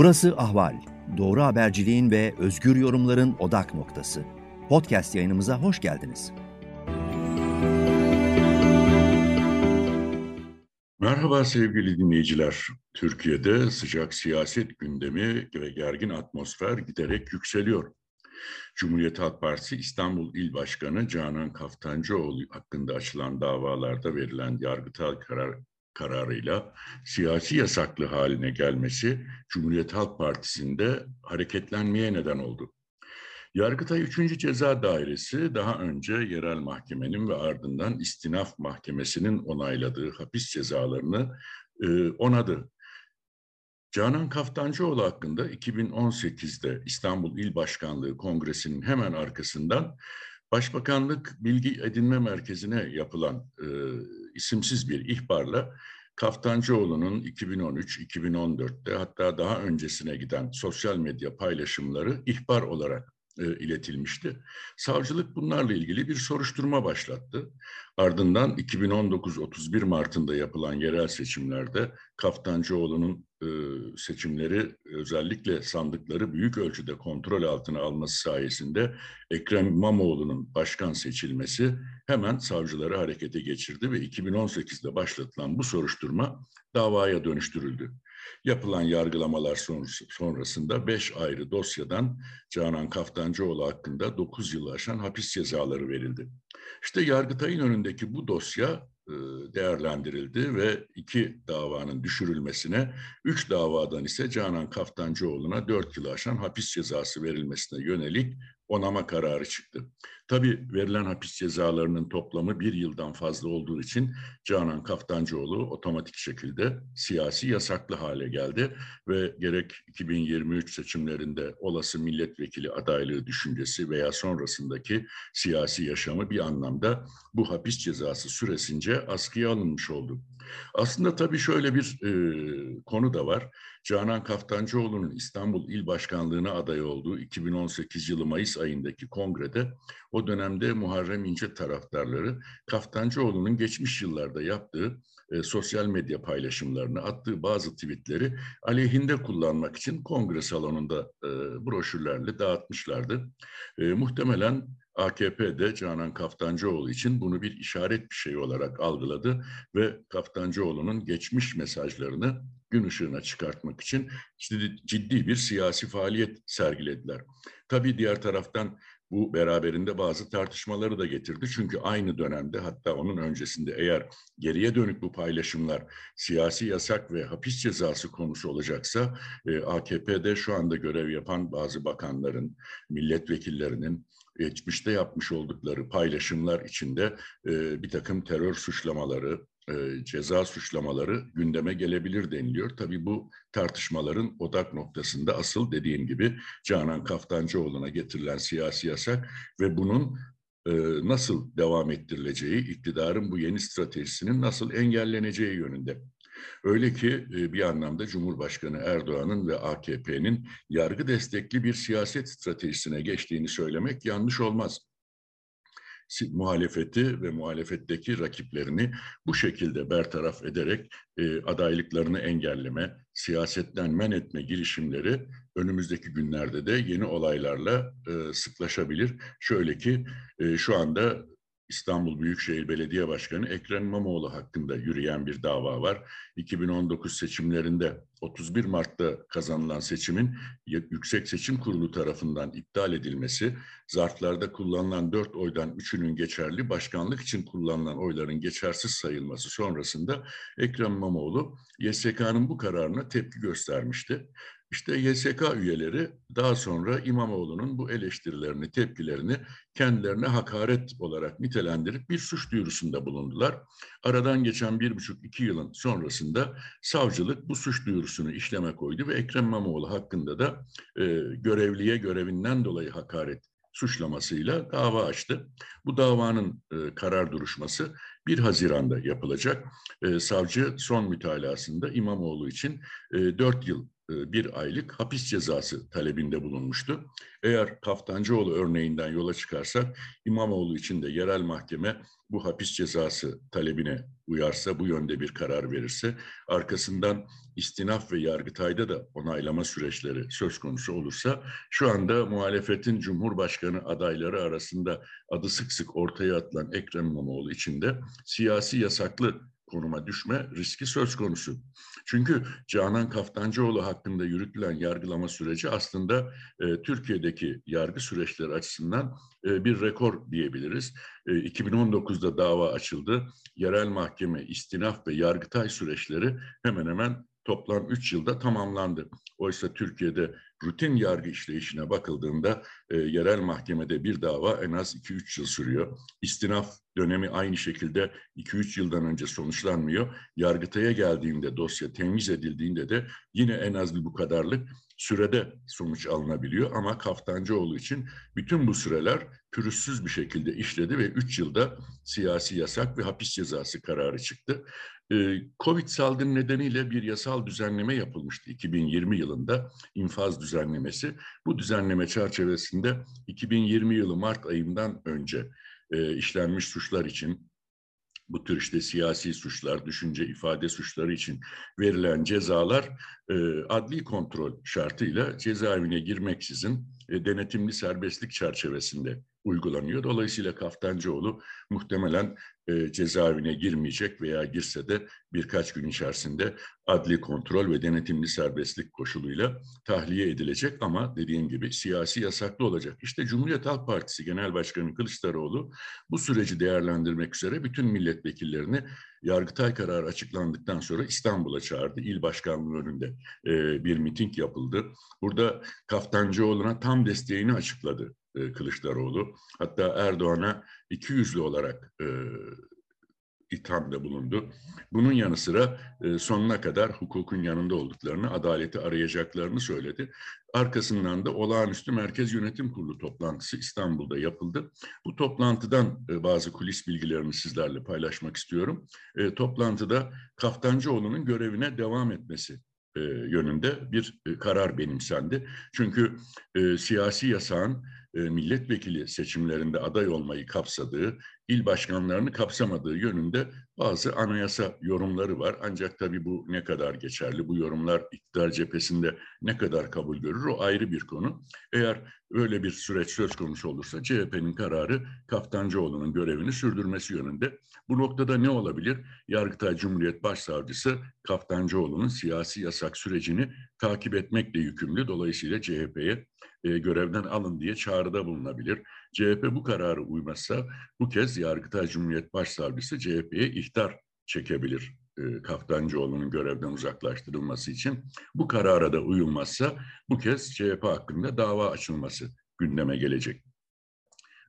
Burası Ahval. Doğru haberciliğin ve özgür yorumların odak noktası. Podcast yayınımıza hoş geldiniz. Merhaba sevgili dinleyiciler. Türkiye'de sıcak siyaset gündemi ve gergin atmosfer giderek yükseliyor. Cumhuriyet Halk Partisi İstanbul İl Başkanı Canan Kaftancıoğlu hakkında açılan davalarda verilen yargıtal karar kararıyla siyasi yasaklı haline gelmesi Cumhuriyet Halk Partisi'nde hareketlenmeye neden oldu. Yargıtay 3. Ceza Dairesi daha önce yerel mahkemenin ve ardından istinaf mahkemesinin onayladığı hapis cezalarını e, onadı. Canan Kaftancıoğlu hakkında 2018'de İstanbul İl Başkanlığı Kongresi'nin hemen arkasından Başbakanlık Bilgi Edinme Merkezi'ne yapılan e, isimsiz bir ihbarla Kaftancıoğlu'nun 2013-2014'te hatta daha öncesine giden sosyal medya paylaşımları ihbar olarak e, iletilmişti. Savcılık bunlarla ilgili bir soruşturma başlattı. Ardından 2019-31 Mart'ında yapılan yerel seçimlerde Kaftancıoğlu'nun e, seçimleri özellikle sandıkları büyük ölçüde kontrol altına alması sayesinde Ekrem İmamoğlu'nun başkan seçilmesi hemen savcıları harekete geçirdi ve 2018'de başlatılan bu soruşturma davaya dönüştürüldü. Yapılan yargılamalar sonrasında beş ayrı dosyadan Canan Kaftancıoğlu hakkında dokuz yıl aşan hapis cezaları verildi. İşte Yargıtay'ın önündeki bu dosya e, değerlendirildi ve iki davanın düşürülmesine, üç davadan ise Canan Kaftancıoğlu'na dört yıl aşan hapis cezası verilmesine yönelik onama kararı çıktı. Tabii verilen hapis cezalarının toplamı bir yıldan fazla olduğu için Canan Kaftancıoğlu otomatik şekilde siyasi yasaklı hale geldi ve gerek 2023 seçimlerinde olası milletvekili adaylığı düşüncesi veya sonrasındaki siyasi yaşamı bir anlamda bu hapis cezası süresince askıya alınmış oldu. Aslında tabii şöyle bir e, konu da var. Canan Kaftancıoğlu'nun İstanbul İl Başkanlığı'na aday olduğu 2018 yılı Mayıs ayındaki kongrede o dönemde Muharrem İnce taraftarları Kaftancıoğlu'nun geçmiş yıllarda yaptığı e, sosyal medya paylaşımlarını, attığı bazı tweetleri aleyhinde kullanmak için kongre salonunda e, broşürlerle dağıtmışlardı. E, muhtemelen AKP'de Canan Kaftancıoğlu için bunu bir işaret bir şey olarak algıladı ve Kaftancıoğlu'nun geçmiş mesajlarını gün ışığına çıkartmak için ciddi bir siyasi faaliyet sergilediler. Tabii diğer taraftan bu beraberinde bazı tartışmaları da getirdi. Çünkü aynı dönemde hatta onun öncesinde eğer geriye dönük bu paylaşımlar siyasi yasak ve hapis cezası konusu olacaksa e, AKP'de şu anda görev yapan bazı bakanların, milletvekillerinin geçmişte yapmış oldukları paylaşımlar içinde e, bir takım terör suçlamaları, e, ceza suçlamaları gündeme gelebilir deniliyor. Tabii bu tartışmaların odak noktasında asıl dediğim gibi Canan Kaftancıoğlu'na getirilen siyasi yasak ve bunun e, nasıl devam ettirileceği, iktidarın bu yeni stratejisinin nasıl engelleneceği yönünde. Öyle ki e, bir anlamda Cumhurbaşkanı Erdoğan'ın ve AKP'nin yargı destekli bir siyaset stratejisine geçtiğini söylemek yanlış olmaz muhalefeti ve muhalefetteki rakiplerini bu şekilde bertaraf ederek e, adaylıklarını engelleme, siyasetten men etme girişimleri önümüzdeki günlerde de yeni olaylarla e, sıklaşabilir. Şöyle ki şu anda İstanbul Büyükşehir Belediye Başkanı Ekrem İmamoğlu hakkında yürüyen bir dava var. 2019 seçimlerinde 31 Mart'ta kazanılan seçimin Yüksek Seçim Kurulu tarafından iptal edilmesi, zarflarda kullanılan 4 oydan 3'ünün geçerli, başkanlık için kullanılan oyların geçersiz sayılması sonrasında Ekrem İmamoğlu YSK'nın bu kararına tepki göstermişti. İşte YSK üyeleri daha sonra İmamoğlu'nun bu eleştirilerini, tepkilerini kendilerine hakaret olarak nitelendirip bir suç duyurusunda bulundular. Aradan geçen bir buçuk iki yılın sonrasında savcılık bu suç duyurusunu işleme koydu ve Ekrem İmamoğlu hakkında da e, görevliye görevinden dolayı hakaret suçlamasıyla dava açtı. Bu davanın e, karar duruşması 1 Haziran'da yapılacak. E, savcı son mütalasında İmamoğlu için e, 4 yıl bir aylık hapis cezası talebinde bulunmuştu. Eğer Kaftancıoğlu örneğinden yola çıkarsak İmamoğlu için de yerel mahkeme bu hapis cezası talebine uyarsa, bu yönde bir karar verirse, arkasından istinaf ve yargıtayda da onaylama süreçleri söz konusu olursa, şu anda muhalefetin Cumhurbaşkanı adayları arasında adı sık sık ortaya atılan Ekrem İmamoğlu için de siyasi yasaklı konuma düşme riski söz konusu. Çünkü Canan Kaftancıoğlu hakkında yürütülen yargılama süreci aslında e, Türkiye'deki yargı süreçleri açısından e, bir rekor diyebiliriz. E, 2019'da dava açıldı. Yerel mahkeme, istinaf ve yargıtay süreçleri hemen hemen toplam 3 yılda tamamlandı. Oysa Türkiye'de rutin yargı işleyişine bakıldığında e, yerel mahkemede bir dava en az 2-3 yıl sürüyor. İstinaf dönemi aynı şekilde 2-3 yıldan önce sonuçlanmıyor. Yargıtay'a geldiğinde dosya temiz edildiğinde de yine en az bir bu kadarlık sürede sonuç alınabiliyor. Ama Kaftancıoğlu için bütün bu süreler pürüzsüz bir şekilde işledi ve 3 yılda siyasi yasak ve hapis cezası kararı çıktı. Ee, Covid salgını nedeniyle bir yasal düzenleme yapılmıştı 2020 yılında infaz düzenlemesi. Bu düzenleme çerçevesinde 2020 yılı Mart ayından önce e, işlenmiş suçlar için bu tür işte siyasi suçlar, düşünce ifade suçları için verilen cezalar e, adli kontrol şartıyla cezaevine girmeksizin e, denetimli serbestlik çerçevesinde uygulanıyor. Dolayısıyla Kaftancıoğlu muhtemelen e, cezaevine girmeyecek veya girse de birkaç gün içerisinde adli kontrol ve denetimli serbestlik koşuluyla tahliye edilecek ama dediğim gibi siyasi yasaklı olacak. İşte Cumhuriyet Halk Partisi Genel Başkanı Kılıçdaroğlu bu süreci değerlendirmek üzere bütün milletvekillerini Yargıtay kararı açıklandıktan sonra İstanbul'a çağırdı. İl başkanlığı önünde e, bir miting yapıldı. Burada Kaftancıoğlu'na tam desteğini açıkladı e, Kılıçdaroğlu. Hatta Erdoğan'a iki yüzlü olarak e, ithamda bulundu. Bunun yanı sıra e, sonuna kadar hukukun yanında olduklarını, adaleti arayacaklarını söyledi. Arkasından da olağanüstü Merkez Yönetim Kurulu toplantısı İstanbul'da yapıldı. Bu toplantıdan e, bazı kulis bilgilerini sizlerle paylaşmak istiyorum. E, toplantıda Kaftancıoğlu'nun görevine devam etmesi e, yönünde bir e, karar benimsendi. Çünkü e, siyasi yasağın milletvekili seçimlerinde aday olmayı kapsadığı, il başkanlarını kapsamadığı yönünde bazı anayasa yorumları var. Ancak tabii bu ne kadar geçerli, bu yorumlar iktidar cephesinde ne kadar kabul görür o ayrı bir konu. Eğer öyle bir süreç söz konusu olursa CHP'nin kararı Kaftancıoğlu'nun görevini sürdürmesi yönünde. Bu noktada ne olabilir? Yargıtay Cumhuriyet Başsavcısı Kaftancıoğlu'nun siyasi yasak sürecini takip etmekle yükümlü. Dolayısıyla CHP'ye e, görevden alın diye çağrıda bulunabilir. CHP bu kararı uymazsa bu kez Yargıtay Cumhuriyet Başsavcısı CHP'ye ihtar çekebilir e, Kaftancıoğlu'nun görevden uzaklaştırılması için. Bu karara da uyulmazsa bu kez CHP hakkında dava açılması gündeme gelecek.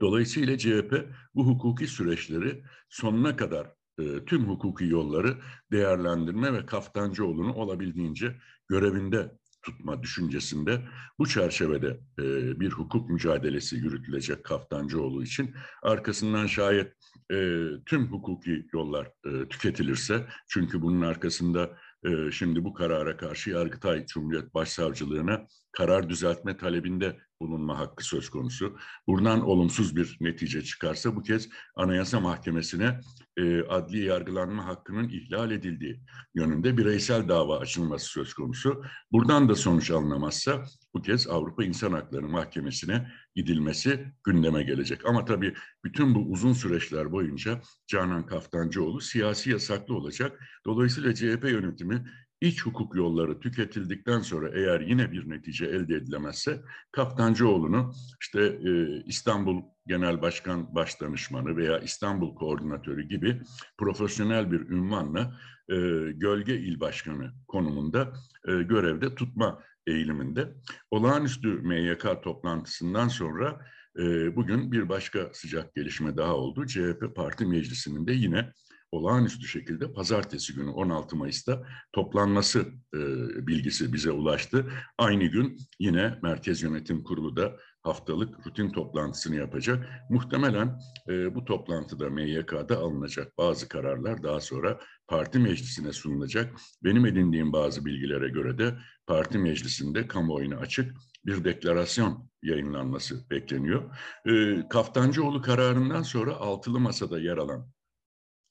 Dolayısıyla CHP bu hukuki süreçleri sonuna kadar e, tüm hukuki yolları değerlendirme ve Kaftancıoğlu'nu olabildiğince görevinde tutma düşüncesinde bu çerçevede e, bir hukuk mücadelesi yürütülecek Kaftancıoğlu için. Arkasından şayet e, tüm hukuki yollar e, tüketilirse çünkü bunun arkasında e, şimdi bu karara karşı Yargıtay Cumhuriyet Başsavcılığına karar düzeltme talebinde bulunma hakkı söz konusu. Buradan olumsuz bir netice çıkarsa bu kez Anayasa Mahkemesi'ne e, adli yargılanma hakkının ihlal edildiği yönünde bireysel dava açılması söz konusu. Buradan da sonuç alınamazsa bu kez Avrupa İnsan Hakları Mahkemesi'ne gidilmesi gündeme gelecek. Ama tabii bütün bu uzun süreçler boyunca Canan Kaftancıoğlu siyasi yasaklı olacak. Dolayısıyla CHP yönetimi iç hukuk yolları tüketildikten sonra eğer yine bir netice elde edilemezse Kaftancıoğlu'nu işte e, İstanbul Genel Başkan Başdanışmanı veya İstanbul Koordinatörü gibi profesyonel bir ünvanla e, gölge il başkanı konumunda e, görevde tutma eğiliminde. Olağanüstü MYK toplantısından sonra e, bugün bir başka sıcak gelişme daha oldu. CHP Parti Meclisi'nin de yine olağanüstü şekilde pazartesi günü 16 Mayıs'ta toplanması e, bilgisi bize ulaştı. Aynı gün yine Merkez Yönetim Kurulu da haftalık rutin toplantısını yapacak. Muhtemelen e, bu toplantıda MYK'da alınacak bazı kararlar daha sonra parti meclisine sunulacak. Benim edindiğim bazı bilgilere göre de parti meclisinde kamuoyuna açık bir deklarasyon yayınlanması bekleniyor. E, Kaftancıoğlu kararından sonra altılı masada yer alan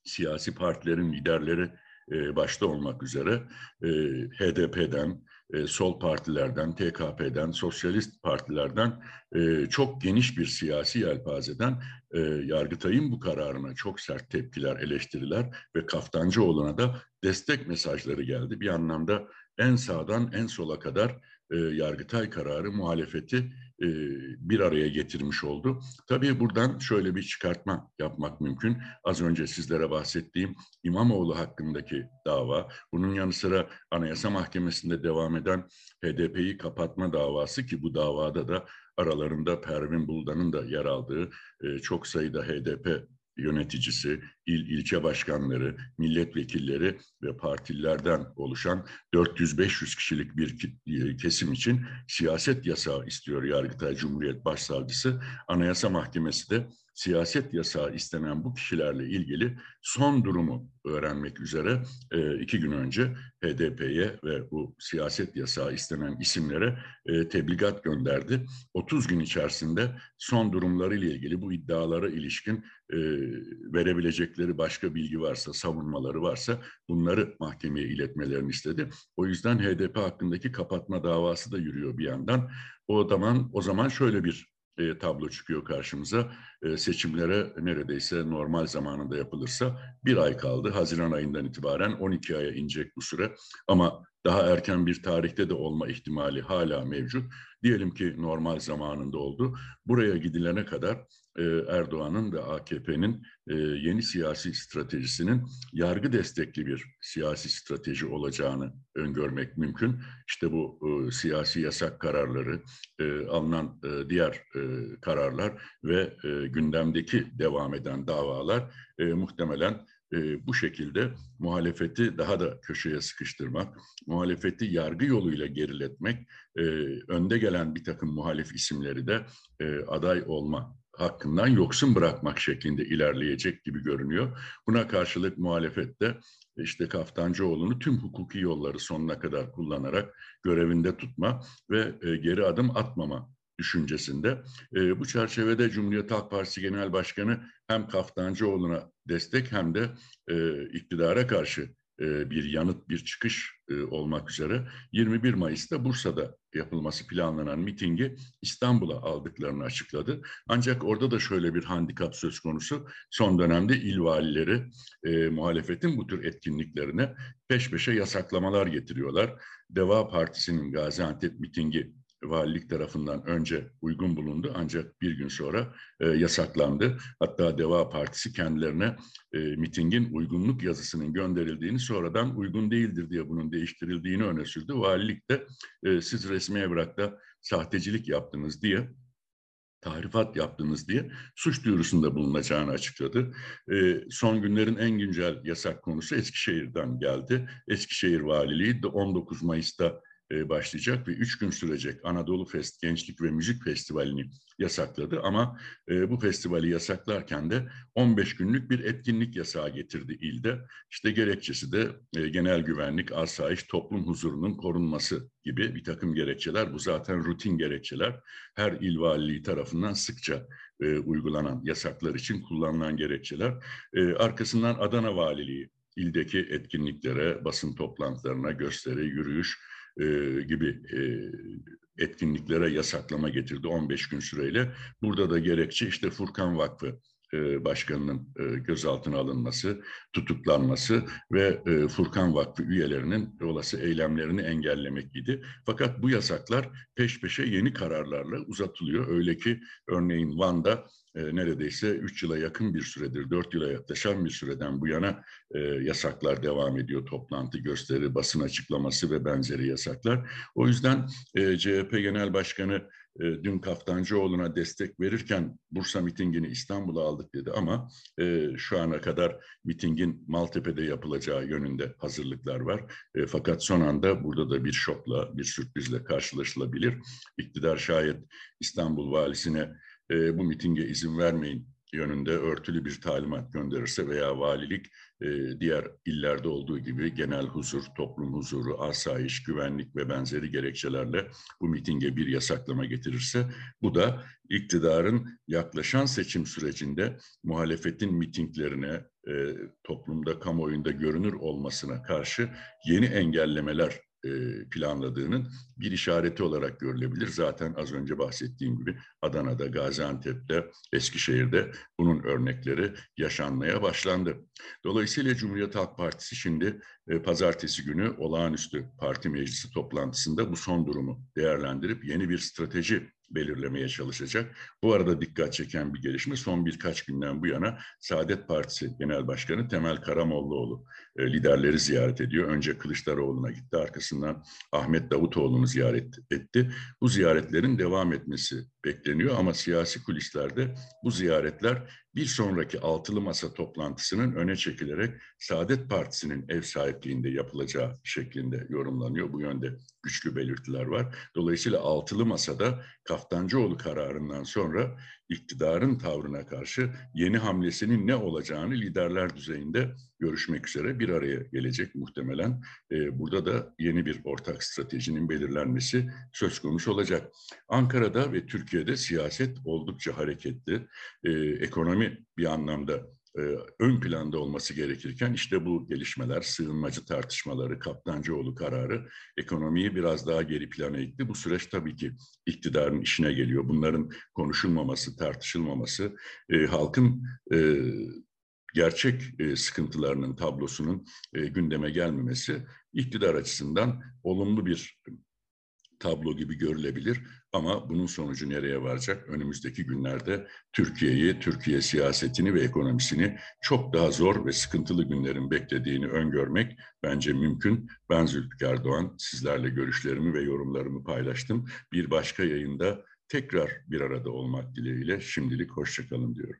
siyasi partilerin liderleri e, başta olmak üzere e, HDP'den, e, sol partilerden, TKP'den, sosyalist partilerden e, çok geniş bir siyasi yelpazeden e, Yargıtay'ın bu kararına çok sert tepkiler, eleştiriler ve Kaftancıoğlu'na da destek mesajları geldi. Bir anlamda en sağdan en sola kadar e, Yargıtay kararı muhalefeti bir araya getirmiş oldu. Tabii buradan şöyle bir çıkartma yapmak mümkün. Az önce sizlere bahsettiğim İmamoğlu hakkındaki dava, bunun yanı sıra Anayasa Mahkemesi'nde devam eden HDP'yi kapatma davası ki bu davada da aralarında Pervin Buldan'ın da yer aldığı çok sayıda HDP yöneticisi, il ilçe başkanları, milletvekilleri ve partilerden oluşan 400-500 kişilik bir e, kesim için siyaset yasağı istiyor Yargıtay Cumhuriyet Başsavcısı. Anayasa Mahkemesi de siyaset yasağı istenen bu kişilerle ilgili son durumu öğrenmek üzere e, iki gün önce HDP'ye ve bu siyaset yasağı istenen isimlere e, tebligat gönderdi. 30 gün içerisinde son durumları ile ilgili bu iddialara ilişkin e, verebilecekleri başka bilgi varsa, savunmaları varsa bunları mahkemeye iletmelerini istedi. O yüzden HDP hakkındaki kapatma davası da yürüyor bir yandan. O zaman o zaman şöyle bir e, tablo çıkıyor karşımıza. E, seçimlere neredeyse normal zamanında yapılırsa bir ay kaldı. Haziran ayından itibaren 12 aya inecek bu süre. Ama daha erken bir tarihte de olma ihtimali hala mevcut. Diyelim ki normal zamanında oldu. Buraya gidilene kadar e, Erdoğan'ın ve AKP'nin e, yeni siyasi stratejisinin yargı destekli bir siyasi strateji olacağını öngörmek mümkün. İşte bu e, siyasi yasak kararları, alınan diğer kararlar ve gündemdeki devam eden davalar muhtemelen bu şekilde muhalefeti daha da köşeye sıkıştırmak, muhalefeti yargı yoluyla geriletmek, önde gelen bir takım muhalif isimleri de aday olma hakkından yoksun bırakmak şeklinde ilerleyecek gibi görünüyor. Buna karşılık muhalefette işte Kaftancıoğlu'nu tüm hukuki yolları sonuna kadar kullanarak görevinde tutma ve geri adım atmama düşüncesinde. bu çerçevede Cumhuriyet Halk Partisi Genel Başkanı hem Kaftancıoğlu'na destek hem de iktidara karşı e, bir yanıt, bir çıkış e, olmak üzere 21 Mayıs'ta Bursa'da yapılması planlanan mitingi İstanbul'a aldıklarını açıkladı. Ancak orada da şöyle bir handikap söz konusu. Son dönemde il valileri e, muhalefetin bu tür etkinliklerine peş peşe yasaklamalar getiriyorlar. Deva Partisi'nin Gaziantep mitingi valilik tarafından önce uygun bulundu ancak bir gün sonra e, yasaklandı. Hatta Deva Partisi kendilerine e, mitingin uygunluk yazısının gönderildiğini sonradan uygun değildir diye bunun değiştirildiğini öne sürdü. Valilik de e, siz resmi evrakta sahtecilik yaptınız diye tahrifat yaptınız diye suç duyurusunda bulunacağını açıkladı. E, son günlerin en güncel yasak konusu Eskişehir'den geldi. Eskişehir Valiliği de 19 Mayıs'ta başlayacak ve üç gün sürecek Anadolu Fest Gençlik ve Müzik Festivali'ni yasakladı. Ama e, bu festivali yasaklarken de 15 günlük bir etkinlik yasağı getirdi ilde. İşte gerekçesi de e, genel güvenlik, asayiş, toplum huzurunun korunması gibi bir takım gerekçeler. Bu zaten rutin gerekçeler. Her il valiliği tarafından sıkça e, uygulanan yasaklar için kullanılan gerekçeler. E, arkasından Adana Valiliği ildeki etkinliklere, basın toplantılarına, gösteri, yürüyüş, e, gibi e, etkinliklere yasaklama getirdi 15 gün süreyle. Burada da gerekçe işte Furkan Vakfı başkanının e, gözaltına alınması, tutuklanması ve e, Furkan Vakfı üyelerinin olası eylemlerini engellemek idi. Fakat bu yasaklar peş peşe yeni kararlarla uzatılıyor. Öyle ki örneğin Van'da neredeyse 3 yıla yakın bir süredir, 4 yıla yaklaşan bir süreden bu yana yasaklar devam ediyor. Toplantı, gösteri, basın açıklaması ve benzeri yasaklar. O yüzden CHP Genel Başkanı e, dün Kaftancıoğlu'na destek verirken Bursa mitingini İstanbul'a aldık dedi ama e, şu ana kadar mitingin Maltepe'de yapılacağı yönünde hazırlıklar var. E, fakat son anda burada da bir şokla, bir sürprizle karşılaşılabilir. İktidar şayet İstanbul valisine e, bu mitinge izin vermeyin yönünde örtülü bir talimat gönderirse veya valilik e, diğer illerde olduğu gibi genel huzur, toplum huzuru, asayiş, güvenlik ve benzeri gerekçelerle bu mitinge bir yasaklama getirirse bu da iktidarın yaklaşan seçim sürecinde muhalefetin mitinglerine, e, toplumda, kamuoyunda görünür olmasına karşı yeni engellemeler planladığının bir işareti olarak görülebilir. Zaten az önce bahsettiğim gibi Adana'da, Gaziantep'te, Eskişehir'de bunun örnekleri yaşanmaya başlandı. Dolayısıyla Cumhuriyet Halk Partisi şimdi e, pazartesi günü olağanüstü parti meclisi toplantısında bu son durumu değerlendirip yeni bir strateji belirlemeye çalışacak. Bu arada dikkat çeken bir gelişme son birkaç günden bu yana Saadet Partisi Genel Başkanı Temel Karamollaoğlu e, liderleri ziyaret ediyor. Önce Kılıçdaroğlu'na gitti, arkasından Ahmet Davutoğlu'nu ziyaret etti. Bu ziyaretlerin devam etmesi bekleniyor ama siyasi kulislerde bu ziyaretler bir sonraki altılı masa toplantısının öne çekilerek Saadet Partisi'nin ev sahipliğinde yapılacağı şeklinde yorumlanıyor. Bu yönde güçlü belirtiler var. Dolayısıyla altılı masada Kaftancıoğlu kararından sonra iktidarın tavrına karşı yeni hamlesinin ne olacağını liderler düzeyinde görüşmek üzere bir araya gelecek muhtemelen. Ee, burada da yeni bir ortak stratejinin belirlenmesi söz konusu olacak. Ankara'da ve Türkiye'de siyaset oldukça hareketli. Ee, ekonomi bir anlamda e, ön planda olması gerekirken işte bu gelişmeler, sığınmacı tartışmaları, Kaptancıoğlu kararı ekonomiyi biraz daha geri plana itti. Bu süreç tabii ki iktidarın işine geliyor. Bunların konuşulmaması, tartışılmaması, e, halkın e, gerçek e, sıkıntılarının tablosunun e, gündeme gelmemesi iktidar açısından olumlu bir tablo gibi görülebilir ama bunun sonucu nereye varacak? Önümüzdeki günlerde Türkiye'yi, Türkiye siyasetini ve ekonomisini çok daha zor ve sıkıntılı günlerin beklediğini öngörmek bence mümkün. Ben Zülfikar Doğan, sizlerle görüşlerimi ve yorumlarımı paylaştım. Bir başka yayında tekrar bir arada olmak dileğiyle şimdilik hoşçakalın diyorum.